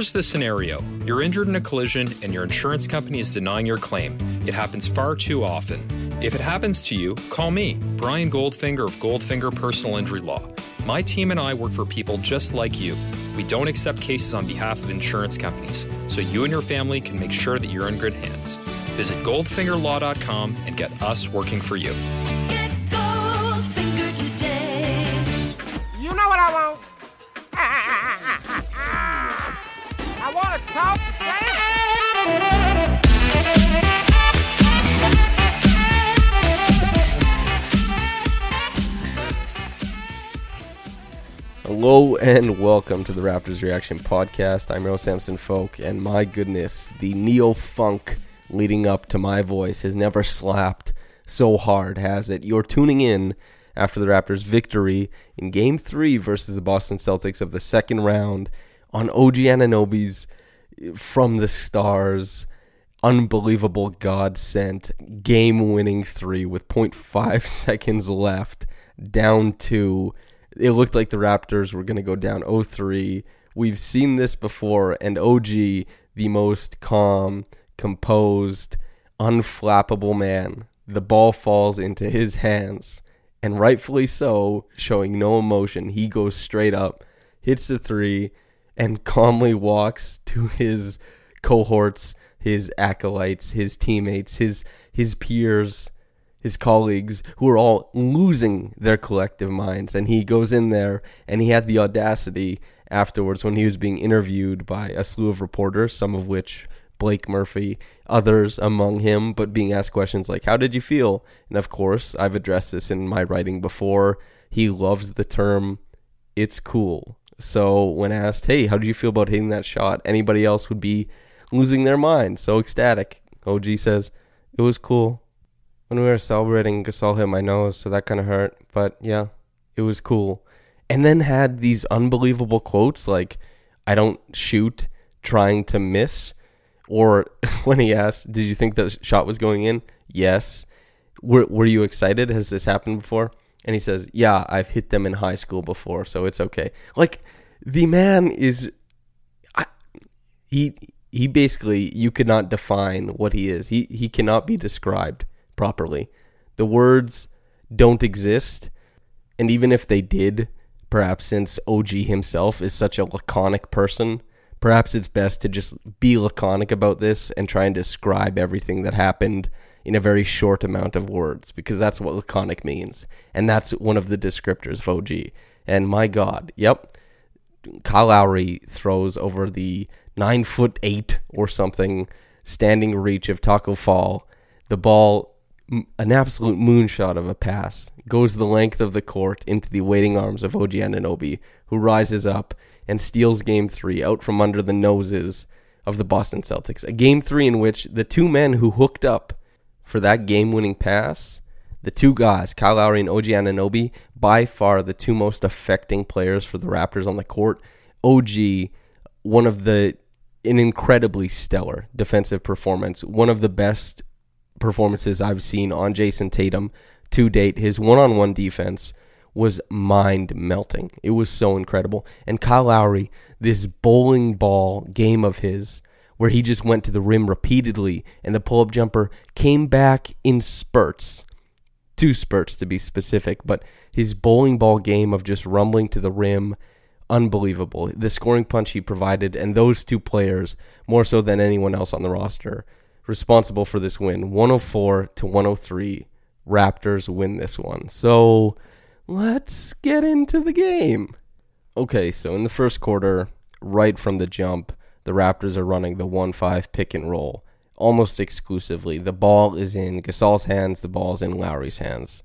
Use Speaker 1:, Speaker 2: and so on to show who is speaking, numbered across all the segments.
Speaker 1: Here's the scenario you're injured in a collision and your insurance company is denying your claim. It happens far too often. If it happens to you, call me, Brian Goldfinger of Goldfinger Personal Injury Law. My team and I work for people just like you. We don't accept cases on behalf of insurance companies, so you and your family can make sure that you're in good hands. Visit goldfingerlaw.com and get us working for you.
Speaker 2: I want to talk to Sam.
Speaker 3: Hello and welcome to the Raptors Reaction Podcast. I'm Rose Samson Folk, and my goodness, the neo funk leading up to my voice has never slapped so hard, has it? You're tuning in after the Raptors' victory in Game 3 versus the Boston Celtics of the second round on OG Anunoby's eh, From the Stars unbelievable God sent game winning three with 0.5 seconds left, down two. It looked like the Raptors were going to go down 0 3. We've seen this before, and OG, the most calm, composed, unflappable man, the ball falls into his hands, and rightfully so, showing no emotion. He goes straight up, hits the three, and calmly walks to his cohorts his acolytes, his teammates, his his peers, his colleagues who are all losing their collective minds and he goes in there and he had the audacity afterwards when he was being interviewed by a slew of reporters, some of which Blake Murphy, others among him, but being asked questions like, How did you feel? And of course, I've addressed this in my writing before. He loves the term, it's cool. So when asked, Hey, how did you feel about hitting that shot? Anybody else would be losing their mind, so ecstatic. OG says, It was cool. When we were celebrating, Gasol hit my nose, so that kind of hurt. But yeah, it was cool. And then had these unbelievable quotes like, I don't shoot trying to miss. Or when he asked, Did you think the shot was going in? Yes. Were, were you excited? Has this happened before? And he says, Yeah, I've hit them in high school before, so it's okay. Like, the man is. I, he he basically you could not define what he is. He he cannot be described properly. The words don't exist, and even if they did, perhaps since OG himself is such a laconic person, perhaps it's best to just be laconic about this and try and describe everything that happened in a very short amount of words because that's what laconic means. And that's one of the descriptors of OG. And my God, yep. Kyle Lowry throws over the nine foot eight or something standing reach of Tacko Fall. The ball, an absolute moonshot of a pass, goes the length of the court into the waiting arms of OG Anunoby, who rises up and steals game three out from under the noses of the Boston Celtics. A game three in which the two men who hooked up for that game winning pass, the two guys, Kyle Lowry and OG Anunoby, by far the two most affecting players for the Raptors on the court. OG, one of the an incredibly stellar defensive performance, one of the best performances I've seen on Jayson Tatum to date. His one-on-one defense was mind melting. It was so incredible. And Kyle Lowry, this bowling ball game of his, where he just went to the rim repeatedly, and the pull-up jumper came back in spurts, two spurts to be specific, but his bowling ball game of just rumbling to the rim, unbelievable. The scoring punch he provided, and those two players, more so than anyone else on the roster, responsible for this win. 104 to 103. Raptors win this one. So let's get into the game. Okay, so in the first quarter, right from the jump, the Raptors are running the 1 5 pick and roll almost exclusively. The ball is in Gasol's hands, the ball is in Lowry's hands,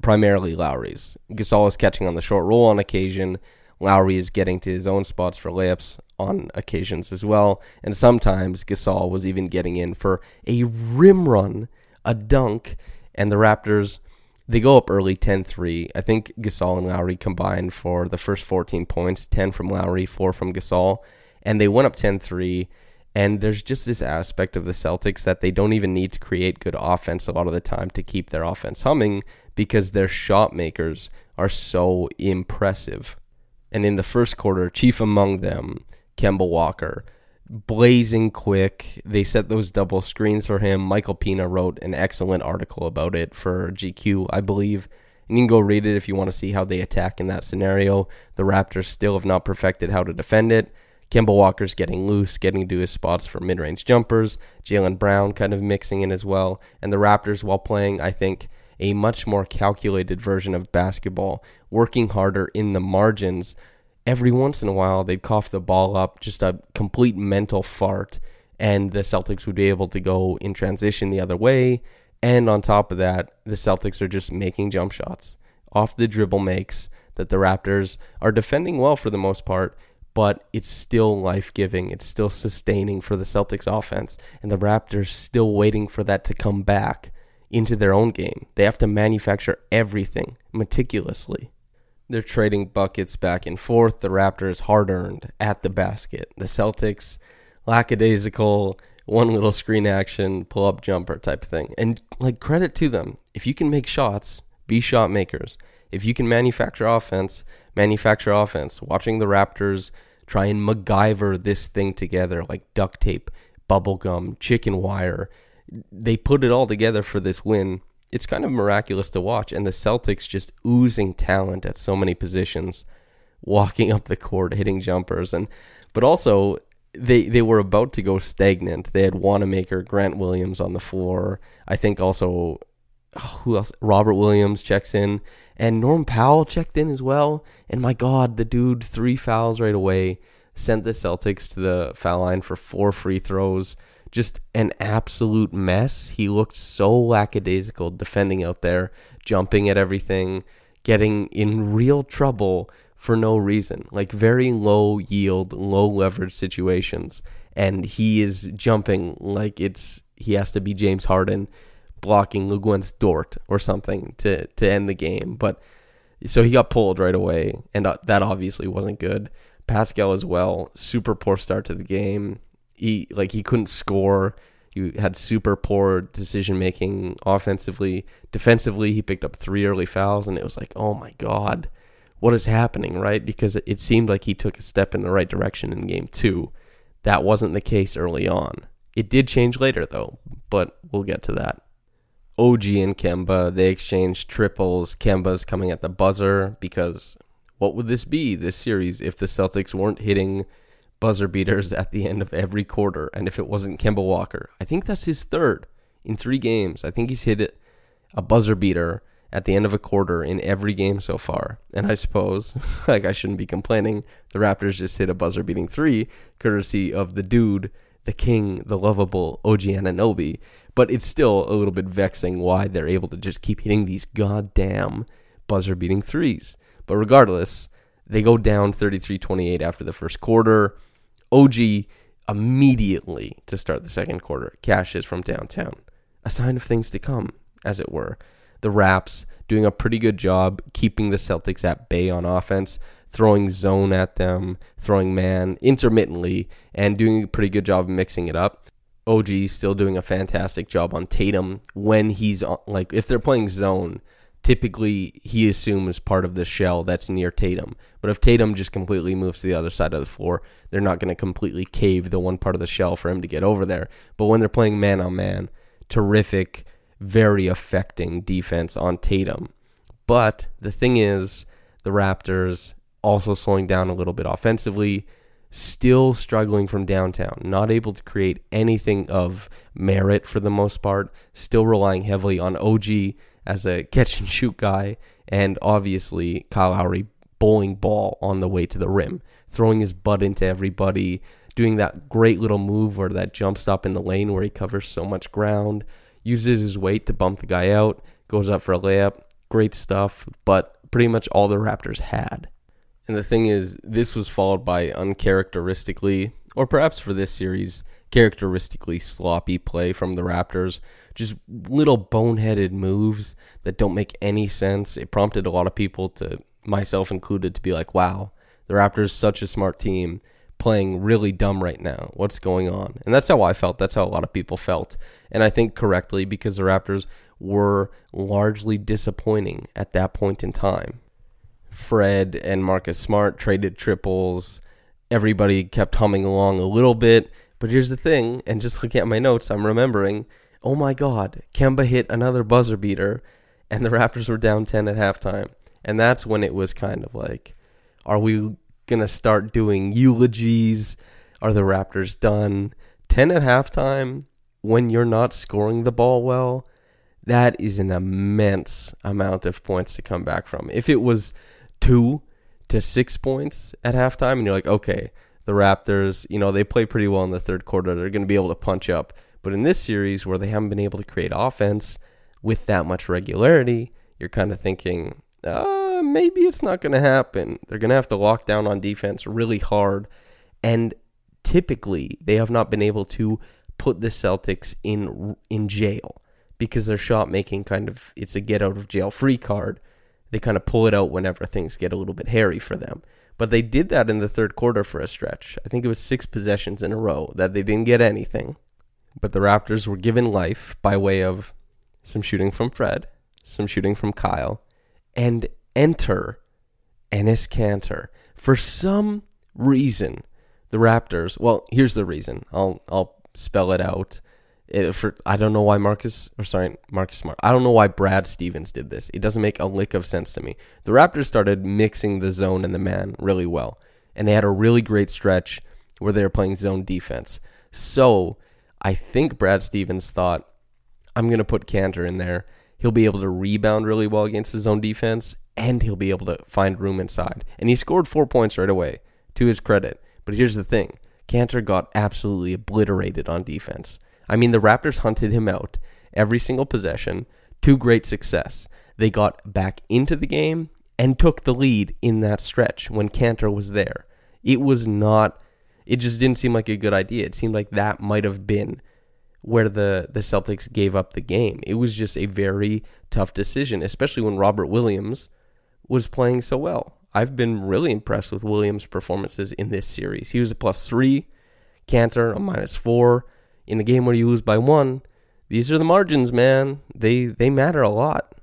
Speaker 3: primarily Lowry's. Gasol is catching on the short roll on occasion. Lowry is getting to his own spots for layups on occasions as well. And sometimes Gasol was even getting in for a rim run, a dunk, and the Raptors. They go up early 10 3. I think Gasol and Lowry combined for the first 14 points 10 from Lowry, 4 from Gasol. And they went up 10 3. And there's just this aspect of the Celtics that they don't even need to create good offense a lot of the time to keep their offense humming because their shot makers are so impressive. And in the first quarter, chief among them, Kemba Walker, blazing quick. They set those double screens for him. Michael Pina wrote an excellent article about it for GQ, I believe. And you can go read it if you want to see how they attack in that scenario. The Raptors still have not perfected how to defend it. Kemba Walker's getting loose, getting to his spots for mid range jumpers. Jaylen Brown kind of mixing in as well. And the Raptors, while playing, I think, a much more calculated version of basketball, working harder in the margins. Every once in a while, they'd cough the ball up, just a complete mental fart, and the Celtics would be able to go in transition the other way. And on top of that, the Celtics are just making jump shots off the dribble makes that the Raptors are defending well for the most part but it's still life giving. It's still sustaining for the Celtics offense. And the Raptors still waiting for that to come back into their own game. They have to manufacture everything meticulously. They're trading buckets back and forth. The Raptors hard earned at the basket. The Celtics lackadaisical, one little screen action, pull up jumper type thing. And like credit to them. If you can make shots, be shot makers. If you can manufacture offense, manufacture offense. Watching the Raptors try and MacGyver this thing together like duct tape, bubblegum, chicken wire. They put it all together for this win. It's kind of miraculous to watch. And the Celtics just oozing talent at so many positions, walking up the court, hitting jumpers. And but also they they were about to go stagnant. They had Wanamaker, Grant Williams on the floor. I think also who else? Robert Williams checks in, and Norm Powell checked in as well. And my God, the dude three fouls right away sent the Celtics to the foul line for four free throws. Just an absolute mess. He looked so lackadaisical defending out there, jumping at everything, getting in real trouble for no reason. Like very low yield, low leverage situations. And he is jumping like it's he has to be James Harden blocking Luguentz Dort or something to to end the game. But so he got pulled right away, and uh, that obviously wasn't good. Pascal as well, super poor start to the game. He like he couldn't score. He had super poor decision making offensively. Defensively, he picked up three early fouls, and it was like, oh my god, what is happening, right? Because it seemed like he took a step in the right direction in game two. That wasn't the case early on. It did change later, though, but we'll get to that. OG and Kemba, they exchanged triples. Kemba's coming at the buzzer because what would this be, this series, if the Celtics weren't hitting buzzer beaters at the end of every quarter and if it wasn't Kemba Walker? I think that's his third in three games. I think he's hit a buzzer beater at the end of a quarter in every game so far. And I suppose, like, I shouldn't be complaining. The Raptors just hit a buzzer beating three, courtesy of the dude, the king, the lovable OG Anunoby but it's still a little bit vexing why they're able to just keep hitting these goddamn buzzer beating threes. But regardless, they go down 33 28 after the first quarter. OG immediately to start the second quarter cashes from downtown. A sign of things to come, as it were. The Raps doing a pretty good job keeping the Celtics at bay on offense, throwing zone at them, throwing man intermittently, and doing a pretty good job of mixing it up. OG still doing a fantastic job on Tatum when he's on, like if they're playing zone, typically he assumes part of the shell that's near Tatum. But if Tatum just completely moves to the other side of the floor, they're not going to completely cave the one part of the shell for him to get over there. But when they're playing man on man, terrific, very affecting defense on Tatum. But the thing is, the Raptors also slowing down a little bit offensively, still struggling from downtown, not able to create anything of merit for the most part, still relying heavily on OG as a catch and shoot guy, and obviously Kyle Lowry bowling ball on the way to the rim, throwing his butt into everybody, doing that great little move or that jump stop in the lane where he covers so much ground, uses his weight to bump the guy out, goes up for a layup. Great stuff, but pretty much all the Raptors had. And the thing is, this was followed by uncharacteristically, or perhaps for this series, characteristically sloppy play from the Raptors. Just little boneheaded moves that don't make any sense. It prompted a lot of people to, myself included, to be like, wow, the Raptors such a smart team playing really dumb right now. What's going on? And that's how I felt. That's how a lot of people felt. And I think correctly because the Raptors were largely disappointing at that point in time. Fred and Marcus Smart traded triples. Everybody kept humming along a little bit. But here's the thing, and just looking at my notes, I'm remembering, oh my God, Kemba hit another buzzer beater, and the Raptors were down 10 at halftime. And that's when it was kind of like, are we going to start doing eulogies? Are the Raptors done? 10 at halftime, when you're not scoring the ball well, that is an immense amount of points to come back from. If it was two to six points at halftime, and you're like, okay, the Raptors, you know, they play pretty well in the third quarter. They're going to be able to punch up. But in this series, where they haven't been able to create offense with that much regularity, you're kind of thinking, uh, maybe it's not going to happen. They're going to have to lock down on defense really hard. And typically, they have not been able to put the Celtics in in jail because their shot making kind of it's a get out of jail free card. They kind of pull it out whenever things get a little bit hairy for them. But they did that in the third quarter for a stretch. I think it was six possessions in a row that they didn't get anything. But the Raptors were given life by way of some shooting from Fred, some shooting from Kyle, and enter Enes Kanter. For some reason, the Raptors. Well, here's the reason. I'll I'll spell it out. It, for I don't know why Marcus or sorry Marcus Smart. I don't know why Brad Stevens did this. It doesn't make a lick of sense to me. The Raptors started mixing the zone and the man really well, and they had a really great stretch where they were playing zone defense. So I think Brad Stevens thought I'm gonna put Kanter in there. He'll be able to rebound really well against his own defense, and he'll be able to find room inside. And he scored four points right away, to his credit. But here's the thing Kanter got absolutely obliterated on defense. I mean, the Raptors hunted him out every single possession to great success. They got back into the game and took the lead in that stretch when Kanter was there. It was not, it just didn't seem like a good idea. It seemed like that might have been where the, the Celtics gave up the game. It was just a very tough decision, especially when Robert Williams was playing so well. I've been really impressed with Williams' performances in this series. He was a plus three, Kanter a minus four. In a game where you lose by one, these are the margins, man. They they matter a lot.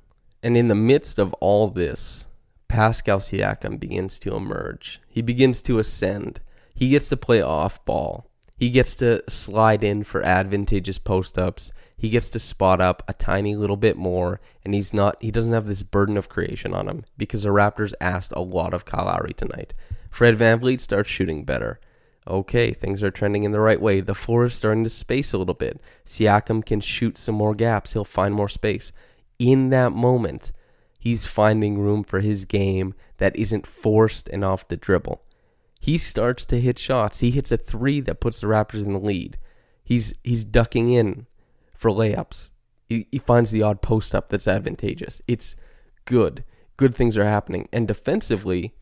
Speaker 3: And in the midst of all this, Pascal Siakam begins to emerge. He begins to ascend. He gets to play off ball. He gets to slide in for advantageous post ups. He gets to spot up a tiny little bit more, and he's not. He doesn't have this burden of creation on him because the Raptors asked a lot of Kyle Lowry tonight. Fred Van VanVleet starts shooting better. Okay, things are trending in the right way. The floor is starting to space a little bit. Siakam can shoot some more gaps. He'll find more space. In that moment, he's finding room for his game that isn't forced and off the dribble. He starts to hit shots. He hits a three that puts the Raptors in the lead. He's he's ducking in for layups. He, he finds the odd post up that's advantageous. It's good. Good things are happening. And defensively,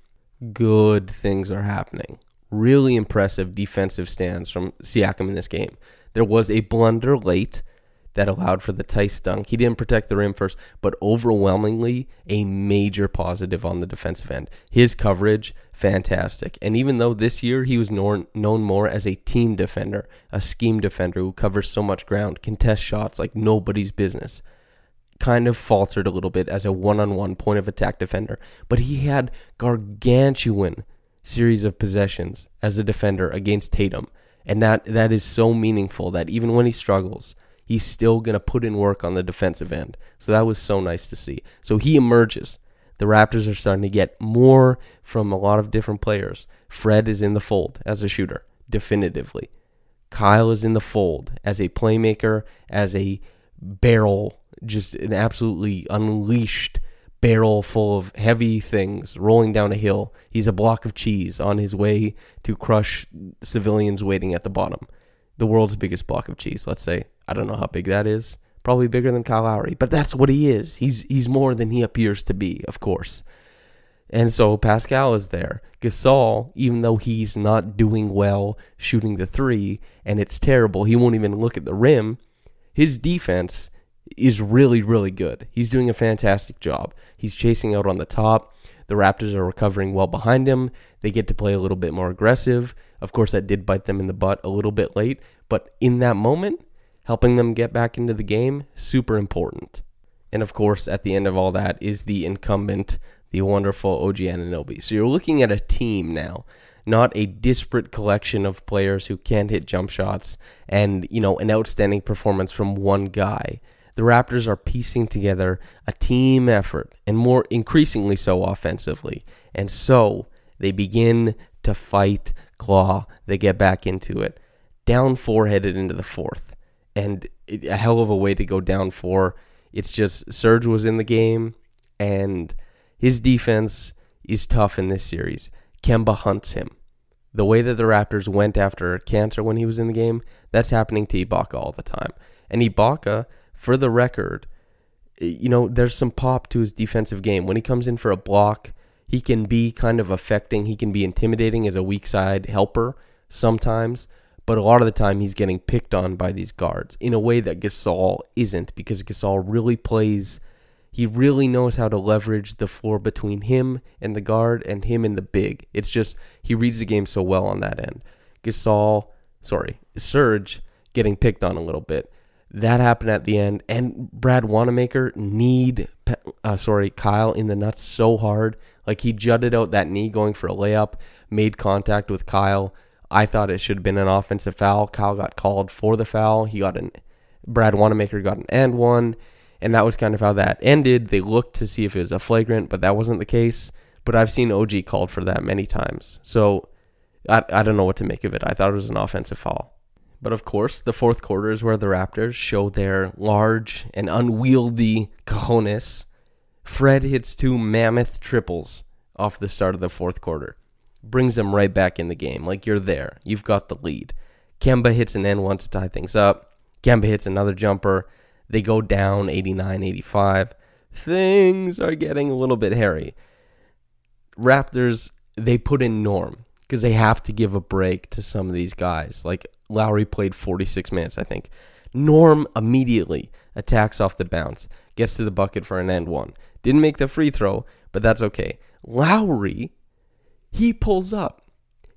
Speaker 3: good things are happening. Really impressive defensive stands from Siakam in this game. There was a blunder late that allowed for the Theis dunk. He didn't protect the rim first, but overwhelmingly a major positive on the defensive end. His coverage, fantastic. And even though this year he was known, known more as a team defender, a scheme defender who covers so much ground, can test shots like nobody's business, kind of faltered a little bit as a one on one point of attack defender. But he had gargantuan series of possessions as a defender against Tatum. And that, that is so meaningful that even when he struggles, he's still going to put in work on the defensive end. So that was so nice to see. So he emerges the Raptors are starting to get more from a lot of different players. Fred is in the fold as a shooter, definitively. Kyle is in the fold as a playmaker, as a barrel, just an absolutely unleashed barrel full of heavy things rolling down a hill. He's a block of cheese on his way to crush civilians waiting at the bottom. The world's biggest block of cheese, let's say. I don't know how big that is. Probably bigger than Kyle Lowry, but that's what he is. He's he's more than he appears to be, of course. And so Pascal is there. Gasol, even though he's not doing well shooting the three and it's terrible, he won't even look at the rim. His defense is really, really good. He's doing a fantastic job. He's chasing out on the top. The Raptors are recovering well behind him. They get to play a little bit more aggressive. Of course, that did bite them in the butt a little bit late, but in that moment, helping them get back into the game, super important. And of course, at the end of all that is the incumbent, the wonderful OG Anunoby. So you're looking at a team now, not a disparate collection of players who can't hit jump shots and, you know, an outstanding performance from one guy. The Raptors are piecing together a team effort and more increasingly so offensively. And so they begin to fight, claw, they get back into it. Down four headed into the fourth. And it, a hell of a way to go down four. It's just Serge was in the game and his defense is tough in this series. Kemba hunts him. The way that the Raptors went after Kanter when he was in the game, that's happening to Ibaka all the time. And Ibaka, for the record, eh, you know, there's some pop to his defensive game. When he comes in for a block, he can be kind of affecting, he can be intimidating as a weak side helper sometimes, but a lot of the time he's getting picked on by these guards in a way that Gasol isn't because Gasol really plays he really knows how to leverage the floor between him and the guard and him and the big. It's just he reads the game so well on that end. Gasol, sorry, Serge getting picked on a little bit. That happened at the end, and Brad Wanamaker need uh, sorry Kyle in the nuts so hard. Like he jutted out that knee going for a layup, made contact with Kyle. I thought it should have been an offensive foul. Kyle got called for the foul. He got an Brad Wanamaker got an and one, and that was kind of how that ended. They looked to see if it was a flagrant, but that wasn't the case. But I've seen OG called for that many times, so I, I don't know what to make of it. I thought it was an offensive foul. But of course, the fourth quarter is where the Raptors show their large and unwieldy cojones. Fred hits two mammoth triples off the start of the fourth quarter. Brings them right back in the game. Like you're there. You've got the lead. Kemba hits an N one to tie things up. Kemba hits another jumper. They go down 89 85. Things are getting a little bit hairy. Raptors, they put in Norm because they have to give a break to some of these guys. Like Lowry played 46 minutes, I think. Norm immediately attacks off the bounce, gets to the bucket for an end one. Didn't make the free throw, but that's okay. Lowry, he pulls up.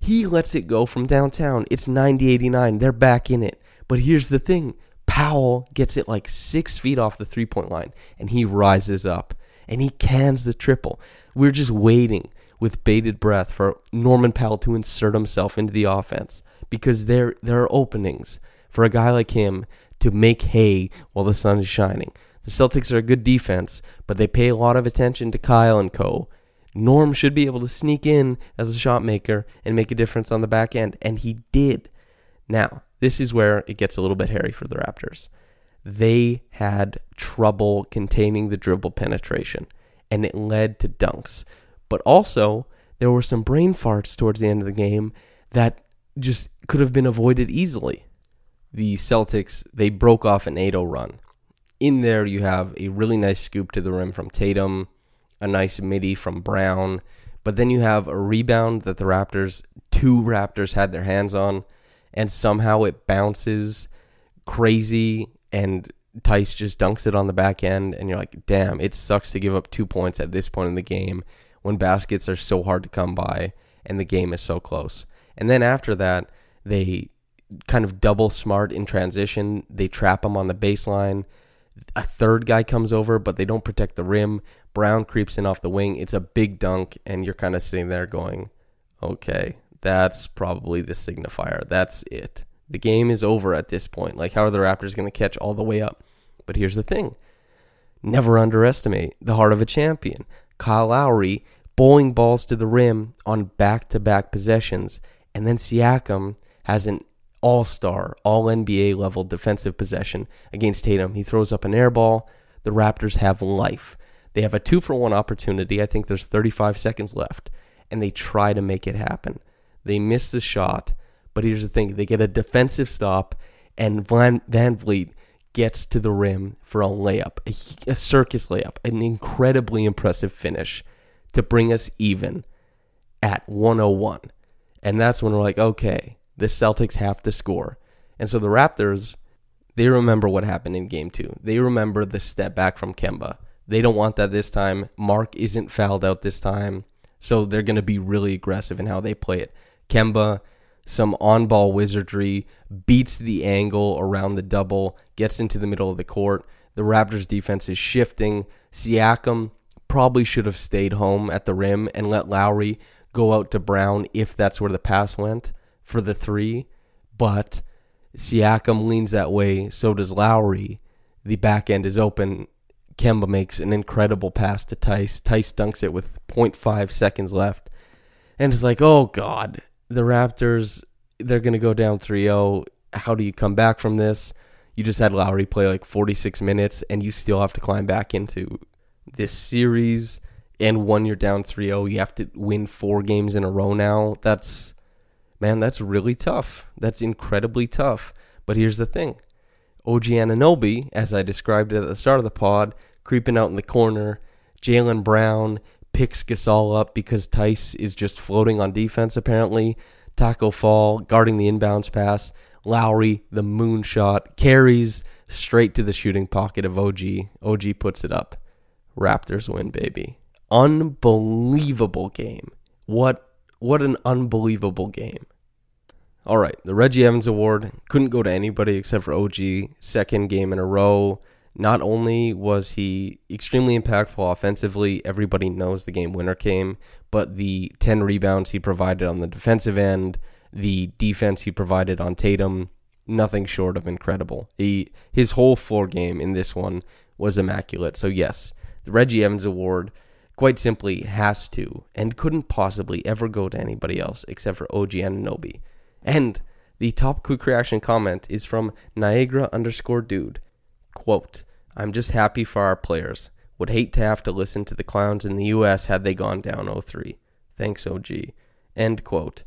Speaker 3: He lets it go from downtown. It's 90 89. They're back in it. But here's the thing Powell gets it like six feet off the three point line, and he rises up and he cans the triple. We're just waiting with bated breath for Norman Powell to insert himself into the offense because there there are openings for a guy like him to make hay while the sun is shining. The Celtics are a good defense, but they pay a lot of attention to Kyle and Co. Norm should be able to sneak in as a shot maker and make a difference on the back end, and he did. Now, this is where it gets a little bit hairy for the Raptors. They had trouble containing the dribble penetration, and it led to dunks. But also, there were some brain farts towards the end of the game that just could have been avoided easily. The Celtics, they broke off an 8 0 run. In there, you have a really nice scoop to the rim from Tatum, a nice midi from Brown, but then you have a rebound that the Raptors, two Raptors had their hands on, and somehow it bounces crazy, and Theis just dunks it on the back end, and you're like, damn, it sucks to give up two points at this point in the game when baskets are so hard to come by and the game is so close. And then after that, they kind of double smart in transition. They trap him on the baseline. A third guy comes over, but they don't protect the rim. Brown creeps in off the wing. It's a big dunk, and you're kind of sitting there going, okay, that's probably the signifier. That's it. The game is over at this point. Like, how are the Raptors going to catch all the way up? But here's the thing never underestimate the heart of a champion. Kyle Lowry bowling balls to the rim on back to back possessions. And then Siakam has an all star, all NBA level defensive possession against Tatum. He throws up an air ball. The Raptors have life. They have a two for one opportunity. I think there's 35 seconds left. And they try to make it happen. They miss the shot. But here's the thing they get a defensive stop, and Van, VanVleet gets to the rim for a layup, a, a circus layup, an incredibly impressive finish to bring us even at 101. And that's when we're like, okay, the Celtics have to score. And so the Raptors, they remember what happened in game two. They remember the step back from Kemba. They don't want that this time. Marc isn't fouled out this time. So they're going to be really aggressive in how they play it. Kemba, some on ball wizardry, beats the angle around the double, gets into the middle of the court. The Raptors defense is shifting. Siakam probably should have stayed home at the rim and let Lowry go out to Brown if that's where the pass went for the three. But Siakam leans that way, so does Lowry. The back end is open. Kemba makes an incredible pass to Theis. Theis dunks it with 0.5 seconds left. And it's like, oh, God, the Raptors, they're going to go down 3 0. How do you come back from this? You just had Lowry play like 46 minutes, and you still have to climb back into this series. And one you're down 3 0, you have to win four games in a row now. That's, man, that's really tough. That's incredibly tough. But here's the thing OG Anunoby, as I described it at the start of the pod, creeping out in the corner. Jaylen Brown picks Gasol up because Theis is just floating on defense, apparently. Tacko Fall guarding the inbounds pass. Lowry, the moonshot, carries straight to the shooting pocket of OG. OG puts it up. Raptors win, baby. Unbelievable game. What what an unbelievable game. All right, the Reggie Evans Award couldn't go to anybody except for OG. Second game in a row. Not only was he extremely impactful offensively, everybody knows the game winner came, but the 10 rebounds he provided on the defensive end, the defense he provided on Tatum, nothing short of incredible. He his whole floor game in this one was immaculate. So yes, the Reggie Evans Award quite simply has to and couldn't possibly ever go to anybody else except for OG Anunoby. And the top quick reaction comment is from Niagara underscore dude. Quote, I'm just happy for our players. Would hate to have to listen to the clowns in the US had they gone down 0-3. Thanks, OG. End quote.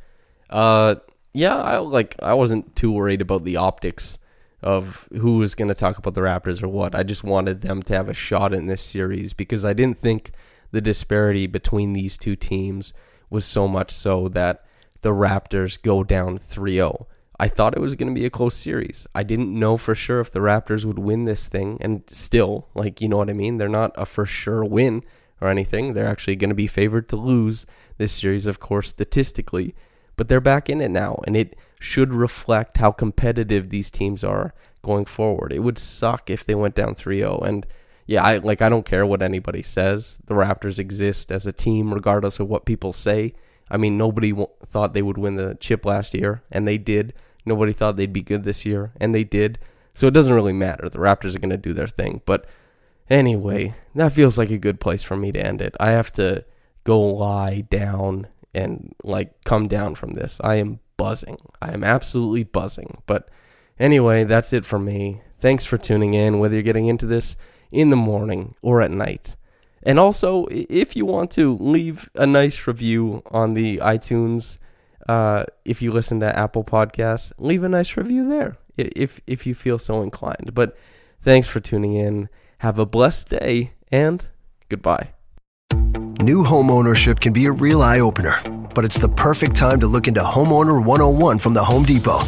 Speaker 3: Uh yeah, I like I wasn't too worried about the optics of who was going to talk about the Raptors or what. I just wanted them to have a shot in this series because I didn't think the disparity between these two teams was so much so that the Raptors go down 3-0. I thought it was going to be a close series. I didn't know for sure if the Raptors would win this thing and still, like, you know what I mean? They're not a for sure win or anything. They're actually going to be favored to lose this series, of course, statistically but they're back in it now, and it should reflect how competitive these teams are going forward. It would suck if they went down 3-0 and yeah, I like I don't care what anybody says. The Raptors exist as a team regardless of what people say. I mean, nobody w- thought they would win the chip last year and they did. Nobody thought they'd be good this year and they did. So it doesn't really matter. The Raptors are going to do their thing, but anyway, that feels like a good place for me to end it. I have to go lie down and like come down from this. I am buzzing. I am absolutely buzzing. But anyway, that's it for me. Thanks for tuning in, whether you're getting into this in the morning or at night. And also, if you want to leave a nice review on the iTunes, uh, if you listen to Apple Podcasts, leave a nice review there if if you feel so inclined. But thanks for tuning in. Have a blessed day and goodbye.
Speaker 4: New home ownership can be a real eye opener, but it's the perfect time to look into Homeowner 101 from the Home Depot.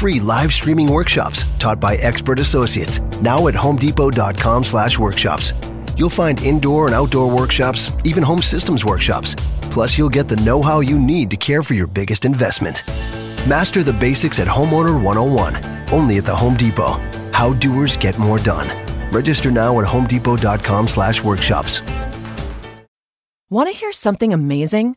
Speaker 4: Free live streaming workshops taught by expert associates now at homedepot.com/workshops. You'll find indoor and outdoor workshops, even home systems workshops. Plus, you'll get the know-how you need to care for your biggest investment. Master the basics at Homeowner 101, only at the Home Depot. How doers get more done. Register now at homedepot.com/workshops.
Speaker 5: Want to hear something amazing?